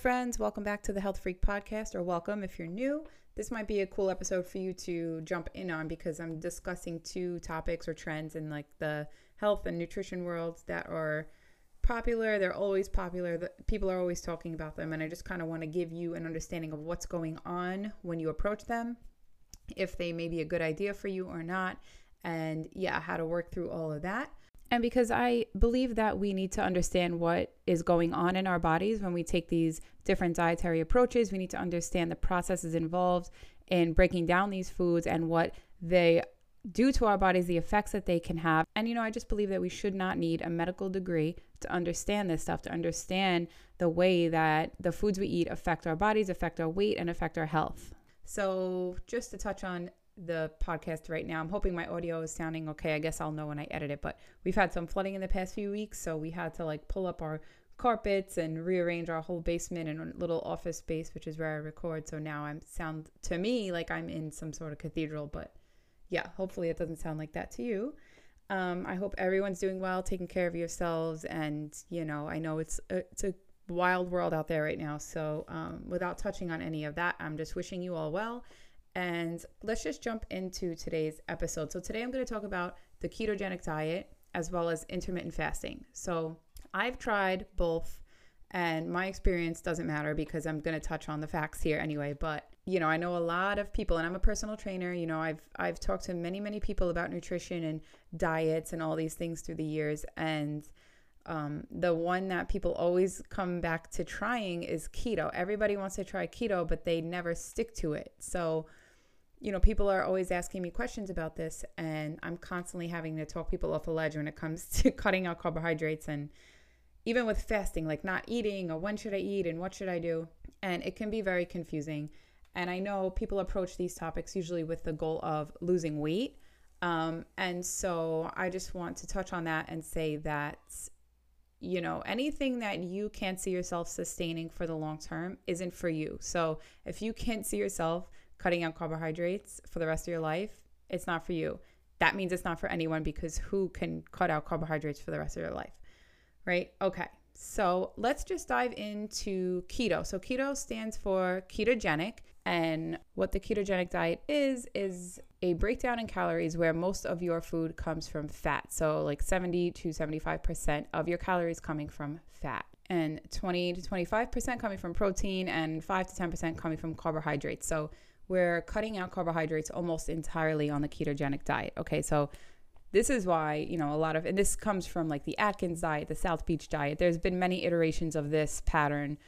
friends. Welcome back to the Health Freak Podcast, or welcome if you're new. This might be a cool episode for you to jump in on because I'm discussing two topics or trends in like the health and nutrition worlds that are popular. They're always popular. The, people are always talking about them, and I just kind of want to give you an understanding of what's going on when you approach them, if they may be a good idea for you or not, and yeah, how to work through all of that. And because I believe that we need to understand what is going on in our bodies when we take these different dietary approaches, we need to understand the processes involved in breaking down these foods and what they do to our bodies, the effects that they can have. And, you know, I just believe that we should not need a medical degree to understand this stuff, to understand the way that the foods we eat affect our bodies, affect our weight, and affect our health. So, just to touch on the podcast right now. I'm hoping my audio is sounding okay. I guess I'll know when I edit it, but we've had some flooding in the past few weeks, so we had to like pull up our carpets and rearrange our whole basement and little office space, which is where I record. So now I'm sound to me like I'm in some sort of cathedral, but yeah, hopefully it doesn't sound like that to you. Um, I hope everyone's doing well, taking care of yourselves, and you know, I know it's a, it's a wild world out there right now. So um, without touching on any of that, I'm just wishing you all well and let's just jump into today's episode. So, today I'm going to talk about the ketogenic diet as well as intermittent fasting. So, I've tried both, and my experience doesn't matter because I'm going to touch on the facts here anyway. But you know, I know a lot of people, and I'm a personal trainer. You know, I've I've talked to many many people about nutrition and diets and all these things through the years, and um, the one that people always come back to trying is keto. Everybody wants to try keto, but they never stick to it. So you know, people are always asking me questions about this, and I'm constantly having to talk people off a ledge when it comes to cutting out carbohydrates and even with fasting, like not eating or when should I eat and what should I do. And it can be very confusing. And I know people approach these topics usually with the goal of losing weight. Um, and so I just want to touch on that and say that, you know, anything that you can't see yourself sustaining for the long term isn't for you. So if you can't see yourself cutting out carbohydrates for the rest of your life, it's not for you. That means it's not for anyone because who can cut out carbohydrates for the rest of their life? Right? Okay. So let's just dive into keto. So, keto stands for ketogenic. And what the ketogenic diet is, is a breakdown in calories where most of your food comes from fat. So, like 70 to 75% of your calories coming from fat, and 20 to 25% coming from protein, and 5 to 10% coming from carbohydrates. So, we're cutting out carbohydrates almost entirely on the ketogenic diet. Okay, so this is why, you know, a lot of, and this comes from like the Atkins diet, the South Beach diet. There's been many iterations of this pattern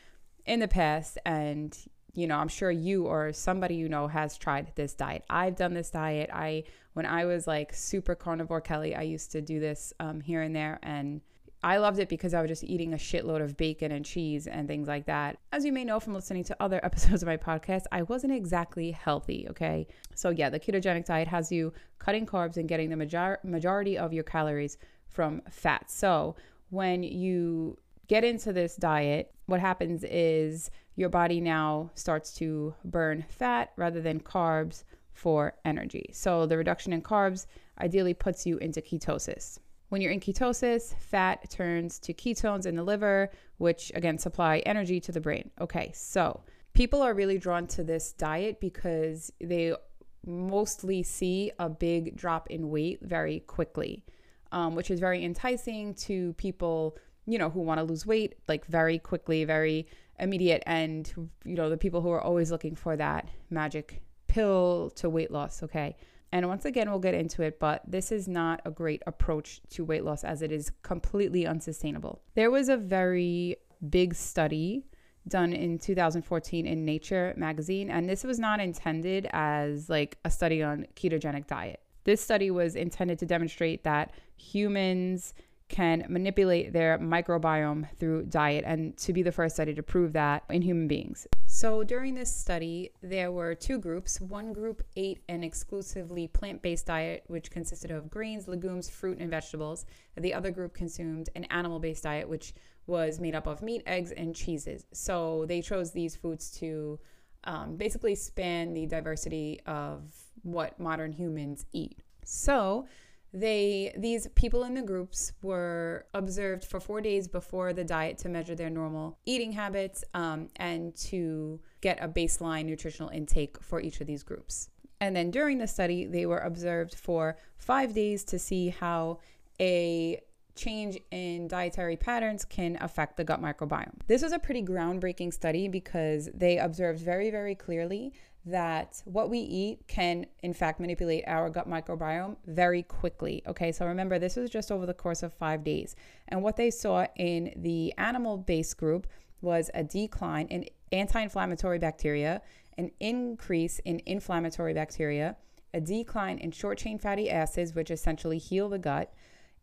in the past. And, you know, I'm sure you or somebody you know has tried this diet. I've done this diet. I, when I was like super carnivore Kelly, I used to do this um, here and there. And I loved it because I was just eating a shitload of bacon and cheese and things like that. As you may know from listening to other episodes of my podcast, I wasn't exactly healthy, okay? So, yeah, the ketogenic diet has you cutting carbs and getting the major- majority of your calories from fat. So, when you get into this diet, what happens is your body now starts to burn fat rather than carbs for energy. So, the reduction in carbs ideally puts you into ketosis. When you're in ketosis, fat turns to ketones in the liver, which again supply energy to the brain. Okay, so people are really drawn to this diet because they mostly see a big drop in weight very quickly, um, which is very enticing to people, you know, who want to lose weight like very quickly, very immediate, and you know, the people who are always looking for that magic pill to weight loss. Okay. And once again, we'll get into it, but this is not a great approach to weight loss as it is completely unsustainable. There was a very big study done in 2014 in Nature magazine, and this was not intended as like a study on ketogenic diet. This study was intended to demonstrate that humans can manipulate their microbiome through diet and to be the first study to prove that in human beings. So during this study, there were two groups. One group ate an exclusively plant based diet, which consisted of grains, legumes, fruit, and vegetables. The other group consumed an animal based diet, which was made up of meat, eggs, and cheeses. So they chose these foods to um, basically span the diversity of what modern humans eat. So they these people in the groups were observed for four days before the diet to measure their normal eating habits um, and to get a baseline nutritional intake for each of these groups. And then during the study, they were observed for five days to see how a change in dietary patterns can affect the gut microbiome. This was a pretty groundbreaking study because they observed very, very clearly that what we eat can, in fact, manipulate our gut microbiome very quickly. Okay, so remember, this was just over the course of five days. And what they saw in the animal based group was a decline in anti inflammatory bacteria, an increase in inflammatory bacteria, a decline in short chain fatty acids, which essentially heal the gut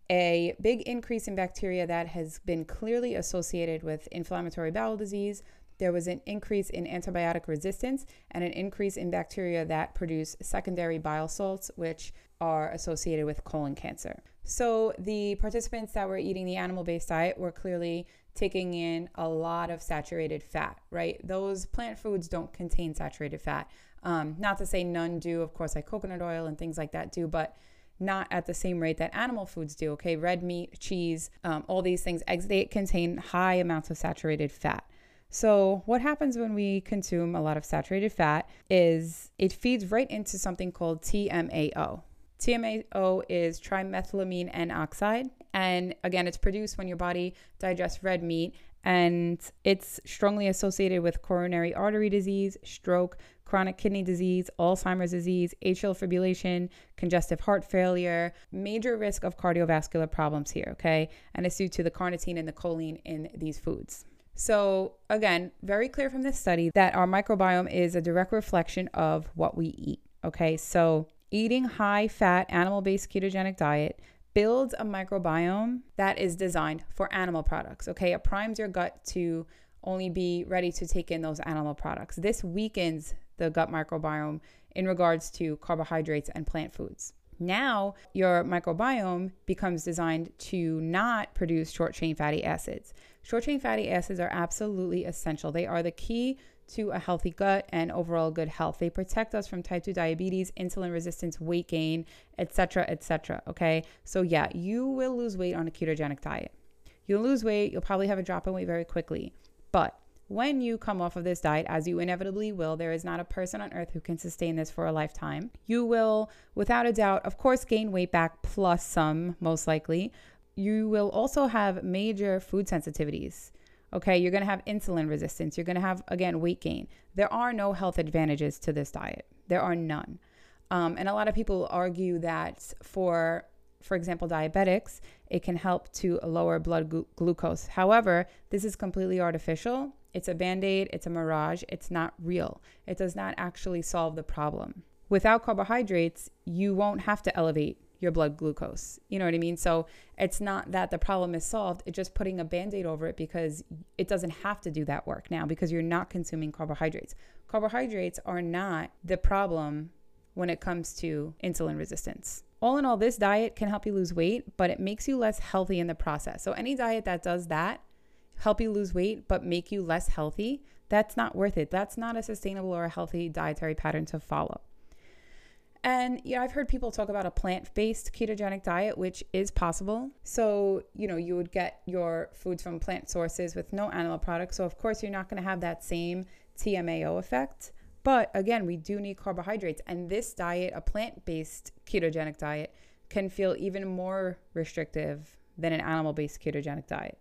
a big increase in bacteria that has been clearly associated with inflammatory bowel disease. There was an increase in antibiotic resistance and an increase in bacteria that produce secondary bile salts, which are associated with colon cancer. So, the participants that were eating the animal based diet were clearly taking in a lot of saturated fat, right? Those plant foods don't contain saturated fat. Um, not to say none do, of course, like coconut oil and things like that do, but not at the same rate that animal foods do. Okay, red meat, cheese, um, all these things, eggs, they contain high amounts of saturated fat. So, what happens when we consume a lot of saturated fat is it feeds right into something called TMAO. TMAO is trimethylamine N oxide. And again, it's produced when your body digests red meat and it's strongly associated with coronary artery disease, stroke, chronic kidney disease, Alzheimer's disease, atrial fibrillation, congestive heart failure, major risk of cardiovascular problems here, okay? And it's due to the carnitine and the choline in these foods. So, again, very clear from this study that our microbiome is a direct reflection of what we eat, okay? So, eating high fat animal based ketogenic diet builds a microbiome that is designed for animal products. Okay, it primes your gut to only be ready to take in those animal products. This weakens the gut microbiome in regards to carbohydrates and plant foods. Now, your microbiome becomes designed to not produce short chain fatty acids. Short chain fatty acids are absolutely essential. They are the key to a healthy gut and overall good health. They protect us from type 2 diabetes, insulin resistance, weight gain, etc., etc. Okay? So yeah, you will lose weight on a ketogenic diet. You'll lose weight, you'll probably have a drop in weight very quickly. But when you come off of this diet, as you inevitably will, there is not a person on earth who can sustain this for a lifetime. You will, without a doubt, of course, gain weight back plus some, most likely. You will also have major food sensitivities. Okay, you're to have insulin resistance. You're to have, again, weight gain. There are no health advantages to this diet. There are none. Um, and a lot of people argue that for, for example, diabetics, it can help to lower blood glu- glucose. However, this is completely artificial. It's a band aid, it's a mirage, it's not real. It does not actually solve the problem. Without carbohydrates, you won't have to elevate your blood glucose. You know what I mean? So it's not that the problem is solved, it's just putting a band aid over it because it doesn't have to do that work now because you're not consuming carbohydrates. Carbohydrates are not the problem when it comes to insulin resistance. All in all, this diet can help you lose weight, but it makes you less healthy in the process. So, any diet that does that, help you lose weight, but make you less healthy, that's not worth it. That's not a sustainable or a healthy dietary pattern to follow. And you know, I've heard people talk about a plant-based ketogenic diet, which is possible. So, you know, you would get your foods from plant sources with no animal products. So, of course, you're not going to have that same TMAO effect. But again, we do need carbohydrates. And this diet, a plant-based ketogenic diet, can feel even more restrictive than an animal-based ketogenic diet.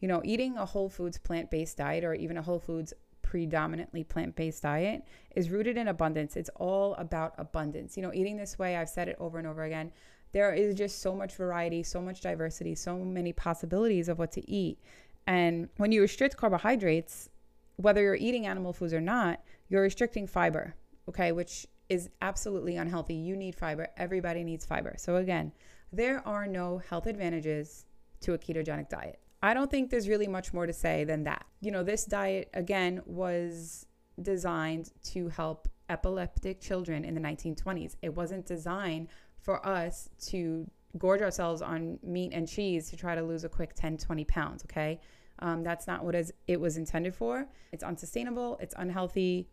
You know, eating a whole foods plant-based diet or even a whole foods predominantly plant based diet is rooted in abundance. It's all about abundance. You know, eating this way, I've said it over and over again, there is just so much variety, so much diversity, so many possibilities of what to eat. And when you restrict carbohydrates, whether you're eating animal foods or not, you're restricting fiber, okay, which is absolutely unhealthy. You need fiber. Everybody needs fiber. So, again, there are no health advantages to a ketogenic diet. I don't think there's really much more to say than that. You know, this diet, again, was designed to help epileptic children in the 1920s. It wasn't designed for us to gorge ourselves on meat and cheese to try to lose a quick 10, 20 pounds, okay? Um, that's not what it was intended for. It's unsustainable, it's unhealthy.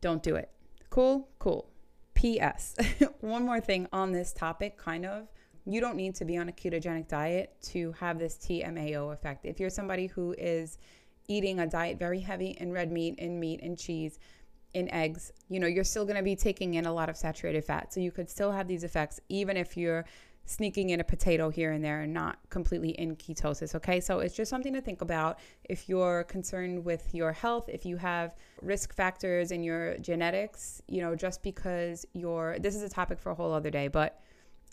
Don't do it. Cool? Cool. P.S. One more thing on this topic, kind of you don't need to be on a ketogenic diet to have this TMAO effect. If you're somebody who is eating a diet very heavy in red meat, in meat, and cheese, in eggs, you know, you're still going to be taking in a lot of saturated fat. So you could still have these effects even if you're sneaking in a potato here and there and not completely in ketosis. Okay. So it's just something to think about if you're concerned with your health, if you have risk factors in your genetics, you know, just because you're, this is a topic for a whole other day, but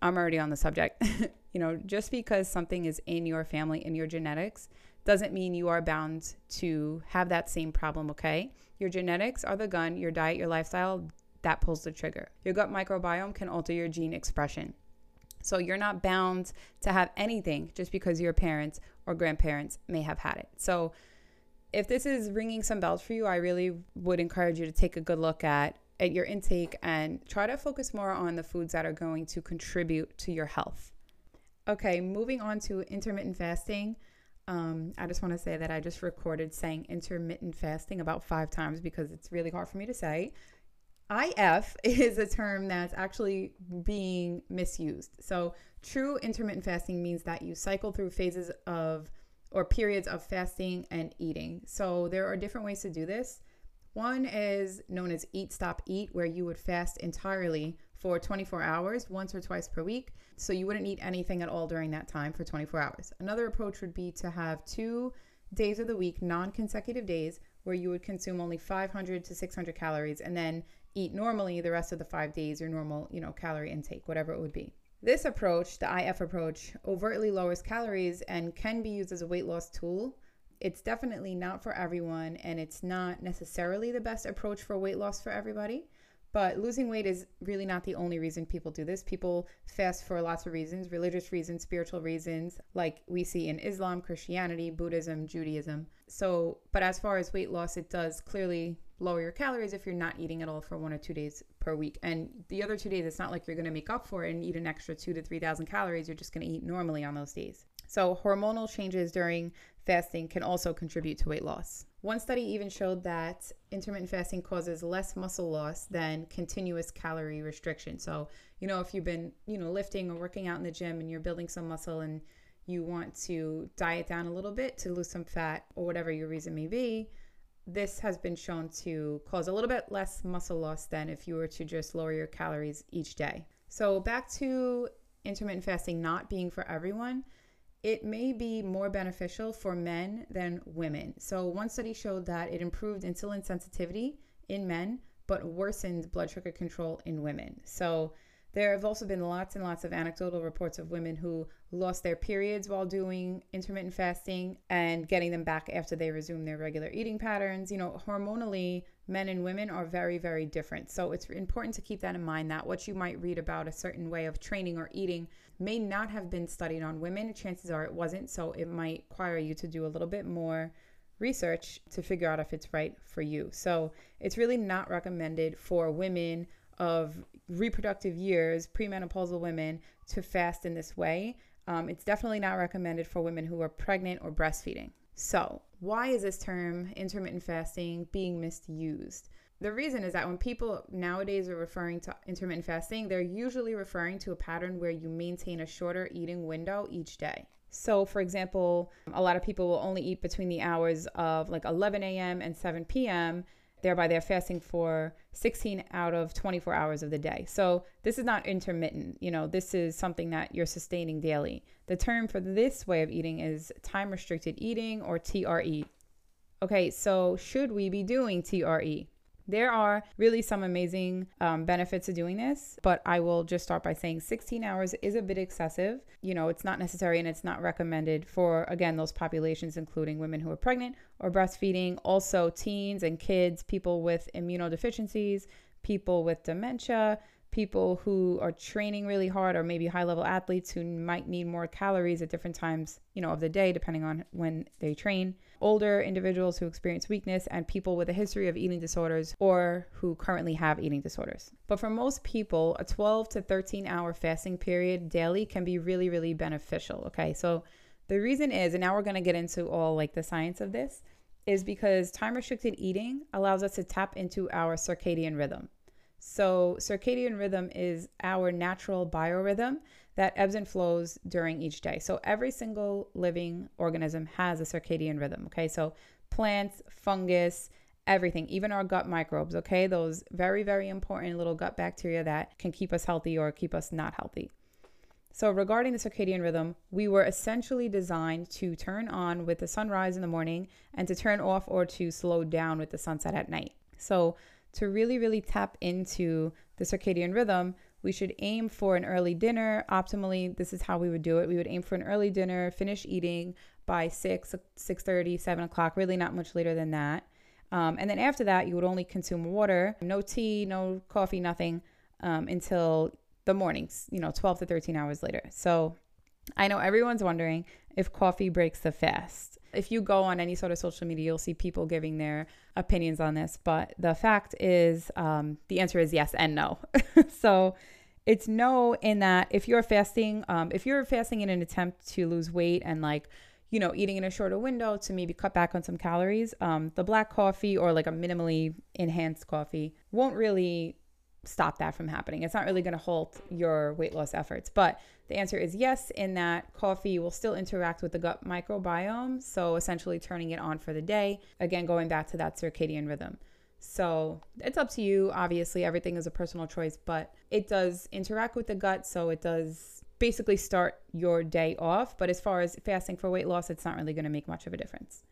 I'm already on the subject. you know, just because something is in your family, in your genetics, doesn't mean you are bound to have that same problem, okay? Your genetics are the gun, your diet, your lifestyle, that pulls the trigger. Your gut microbiome can alter your gene expression. So you're not bound to have anything just because your parents or grandparents may have had it. So if this is ringing some bells for you, I really would encourage you to take a good look at at your intake and try to focus more on the foods that are going to contribute to your health. Okay, moving on to intermittent fasting. Um, I just want to say that I just recorded saying intermittent fasting about five times because it's really hard for me to say. IF is a term that's actually being misused. So, true intermittent fasting means that you cycle through phases of or periods of fasting and eating. So, there are different ways to do this. One is known as eat, stop, eat, where you would fast entirely for 24 hours, once or twice per week. So you wouldn't eat anything at all during that time for 24 hours. Another approach would be to have two days of the week, non consecutive days, where you would consume only 500 to 600 calories and then eat normally the rest of the five days, your normal, you know, calorie intake, whatever it would be. This approach, the IF approach, overtly lowers calories and can be used as a weight loss tool it's definitely not for everyone and it's not necessarily the best approach for weight loss for everybody. But losing weight is really not the only reason people do this. People fast for lots of reasons religious reasons, spiritual reasons, like we see in Islam, Christianity, Buddhism, Judaism. So, but as far as weight loss, it does clearly lower your calories if you're not eating at all for one or two days per week. And the other two days, it's not like you're to make up for it and eat an extra two to 3,000 calories. You're just to eat normally on those days. So, hormonal changes during fasting can also contribute to weight loss. One study even showed that intermittent fasting causes less muscle loss than continuous calorie restriction. So, you know, if you've been, you know, lifting or working out in the gym and you're building some muscle and you want to diet down a little bit to lose some fat or whatever your reason may be, this has been shown to cause a little bit less muscle loss than if you were to just lower your calories each day. So, back to intermittent fasting not being for everyone it may be more beneficial for men than women. So, one study showed that it improved insulin sensitivity in men, but worsened blood sugar control in women. So, there have also been lots and lots of anecdotal reports of women who lost their periods while doing intermittent fasting and getting them back after they resumed their regular eating patterns. You know, hormonally, men and women are very, very different. So it's important to keep that in mind that what you might read about a certain way of training or eating may not have been studied on women. Chances are it wasn't. So it might require you to do a little bit more research to figure out if it's right for you. So it's really not recommended for women of reproductive years, premenopausal women, to fast in this way. Um, it's definitely not recommended for women who are pregnant or breastfeeding. So, why is this term intermittent fasting being misused? The reason is that when people nowadays are referring to intermittent fasting, they're usually referring to a pattern where you maintain a shorter eating window each day. So, for example, a lot of people will only eat between the hours of like 11 a.m. and 7 p.m thereby they're fasting for 16 out of 24 hours of the day. So this is not intermittent, you know, this is something that you're sustaining daily. The term for this way of eating is time restricted eating or TRE. Okay, so should we be doing TRE? There are really some amazing um, benefits to doing this, but I will just start by saying 16 hours is a bit excessive. You know, it's not necessary and it's not recommended for, again, those populations, including women who are pregnant or breastfeeding, also teens and kids, people with immunodeficiencies, people with dementia, people who are training really hard or maybe high level athletes who might need more calories at different times, you know, of the day depending on when they train. Older individuals who experience weakness and people with a history of eating disorders or who currently have eating disorders. But for most people, a 12 to 13 hour fasting period daily can be really really beneficial, okay? So the reason is and now we're to get into all like the science of this is because time restricted eating allows us to tap into our circadian rhythm. So, circadian rhythm is our natural biorhythm that ebbs and flows during each day. So, every single living organism has a circadian rhythm. Okay. So, plants, fungus, everything, even our gut microbes. Okay. Those very, very important little gut bacteria that can keep us healthy or keep us not healthy. So, regarding the circadian rhythm, we were essentially designed to turn on with the sunrise in the morning and to turn off or to slow down with the sunset at night. So, to really, really tap into the circadian rhythm, we should aim for an early dinner. Optimally, this is how we would do it. We would aim for an early dinner, finish eating by 6, 6.30, 7 o'clock, really not much later than that. Um, and then after that, you would only consume water, no tea, no coffee, nothing um, until the mornings, you know, 12 to 13 hours later. So I know everyone's wondering if coffee breaks the fast. If you go on any sort of social media, you'll see people giving their opinions on this. But the fact is, um, the answer is yes and no. so it's no in that if you're fasting, um, if you're fasting in an attempt to lose weight and like, you know, eating in a shorter window to maybe cut back on some calories, um, the black coffee or like a minimally enhanced coffee won't really stop that from happening. It's not really going to halt your weight loss efforts. But the answer is yes, in that coffee will still interact with the gut microbiome. So essentially turning it on for the day. Again, going back to that circadian rhythm. So it's up to you. Obviously, everything is a personal choice, but it does interact with the gut. So it does basically start your day off. But as far as fasting for weight loss, it's not really going to make much of a difference.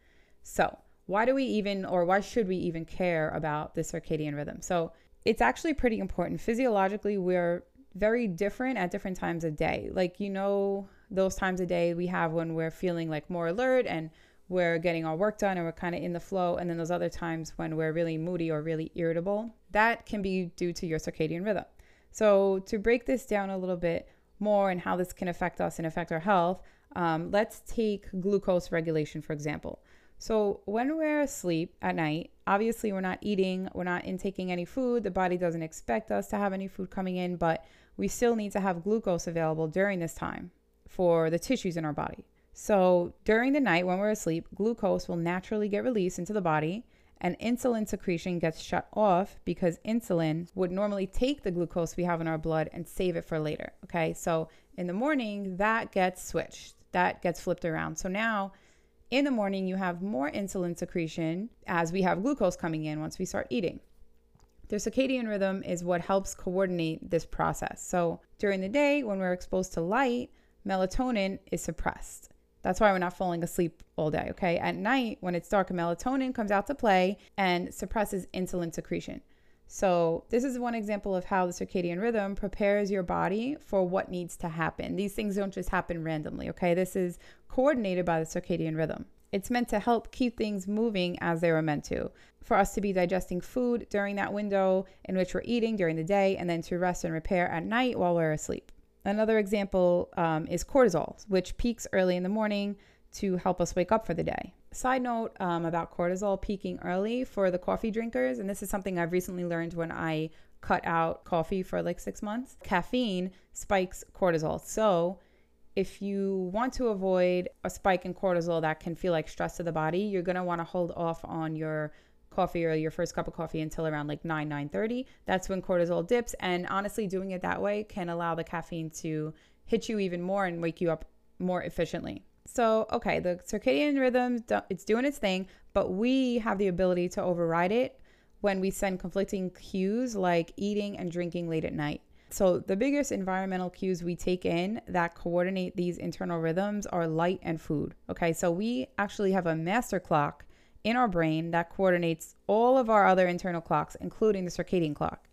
So, why do we even, or why should we even care about the circadian rhythm? So, it's actually pretty important. Physiologically, we're very different at different times of day. Like, you know, those times of day we have when we're feeling like more alert and we're getting our work done and we're kind of in the flow. And then those other times when we're really moody or really irritable, that can be due to your circadian rhythm. So, to break this down a little bit more and how this can affect us and affect our health, um, let's take glucose regulation, for example. So, when we're asleep at night, obviously we're not eating, we're not intaking any food. The body doesn't expect us to have any food coming in, but we still need to have glucose available during this time for the tissues in our body. So, during the night when we're asleep, glucose will naturally get released into the body and insulin secretion gets shut off because insulin would normally take the glucose we have in our blood and save it for later. Okay, so in the morning, that gets switched, that gets flipped around. So now in the morning, you have more insulin secretion as we have glucose coming in once we start eating. The circadian rhythm is what helps coordinate this process. So during the day, when we're exposed to light, melatonin is suppressed. That's why we're not falling asleep all day, okay? At night, when it's dark, melatonin comes out to play and suppresses insulin secretion. So, this is one example of how the circadian rhythm prepares your body for what needs to happen. These things don't just happen randomly, okay? This is coordinated by the circadian rhythm. It's meant to help keep things moving as they were meant to. For us to be digesting food during that window in which we're eating during the day, and then to rest and repair at night while we're asleep. Another example um, is cortisol, which peaks early in the morning to help us wake up for the day. Side note um, about cortisol peaking early for the coffee drinkers, and this is something I've recently learned when I cut out coffee for like six months. Caffeine spikes cortisol. So, if you want to avoid a spike in cortisol that can feel like stress to the body, you're going to want to hold off on your coffee or your first cup of coffee until around like 9 9:30. That's when cortisol dips and honestly doing it that way can allow the caffeine to hit you even more and wake you up more efficiently. So, okay, the circadian rhythm, it's doing its thing, but we have the ability to override it when we send conflicting cues like eating and drinking late at night. So, the biggest environmental cues we take in that coordinate these internal rhythms are light and food. Okay, so we actually have a master clock in our brain that coordinates all of our other internal clocks, including the circadian clock.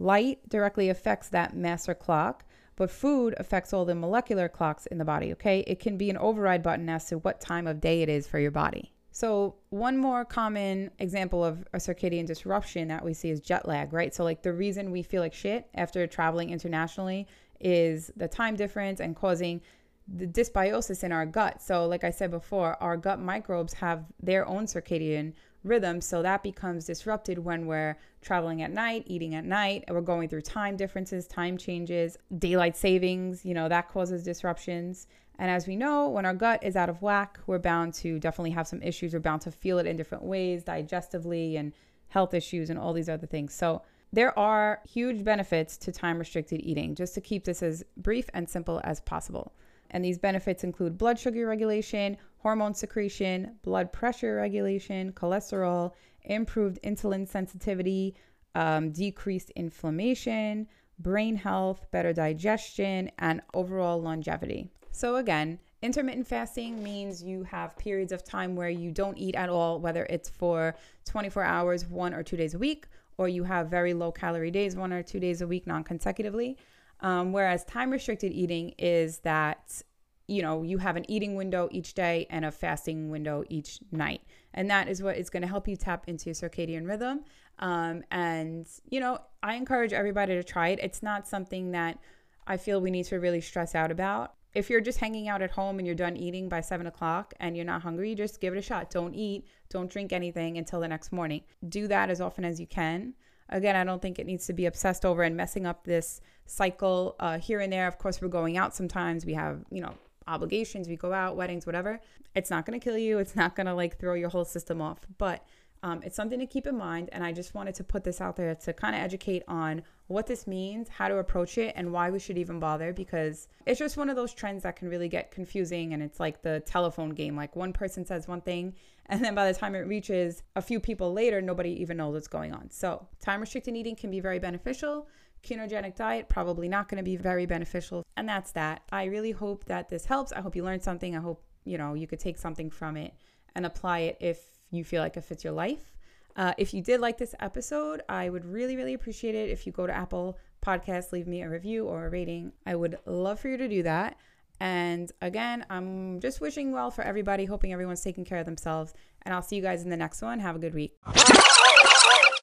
Light directly affects that master clock, but food affects all the molecular clocks in the body, okay? It can be an override button as to what time of day it is for your body. So, one more common example of a circadian disruption that we see is jet lag, right? So, like the reason we feel like shit after traveling internationally is the time difference and causing the dysbiosis in our gut. So, like I said before, our gut microbes have their own circadian rhythm. So that becomes disrupted when we're traveling at night, eating at night, we're going through time differences, time changes, daylight savings, you know, that causes disruptions. And as we know, when our gut is out of whack, we're bound to definitely have some issues. We're bound to feel it in different ways, digestively, and health issues, and all these other things. So, there are huge benefits to time restricted eating, just to keep this as brief and simple as possible. And these benefits include blood sugar regulation, hormone secretion, blood pressure regulation, cholesterol, improved insulin sensitivity, um, decreased inflammation, brain health, better digestion, and overall longevity. So, again, intermittent fasting means you have periods of time where you don't eat at all, whether it's for 24 hours, one or two days a week, or you have very low calorie days, one or two days a week, non consecutively. Um, whereas time restricted eating is that you know you have an eating window each day and a fasting window each night. And that is what is going to help you tap into your circadian rhythm. Um, and you know i encourage everybody to try it. It's not something that i feel we need to really stress out about. If you're just hanging out at home and you're done eating by seven o'clock and you're not hungry just give it a shot. Don't eat don't drink anything until the next morning. Do that as often as you can. Again, I don't think it needs to be obsessed over and messing up this cycle uh, here and there. Of course, we're going out sometimes. We have, you know, obligations. We go out, weddings, whatever. It's not going to kill you. It's not going to like throw your whole system off. But um, it's something to keep in mind. And I just wanted to put this out there to kind of educate on what this means, how to approach it, and why we should even bother because it's just one of those trends that can really get confusing. And it's like the telephone game. Like one person says one thing, and then by the time it reaches a few people later, nobody even knows what's going on. So, time restricted eating can be very beneficial. Ketogenic diet, probably not going to be very beneficial. And that's that. I really hope that this helps. I hope you learned something. I hope, you know, you could take something from it and apply it if you feel like it fits your life. Uh, if you did like this episode, I would really, really appreciate it if you go to Apple Podcasts, leave me a review or a rating. I would love for you to do that. And again, I'm just wishing well for everybody, hoping everyone's taking care of themselves. And I'll see you guys in the next one. Have a good week.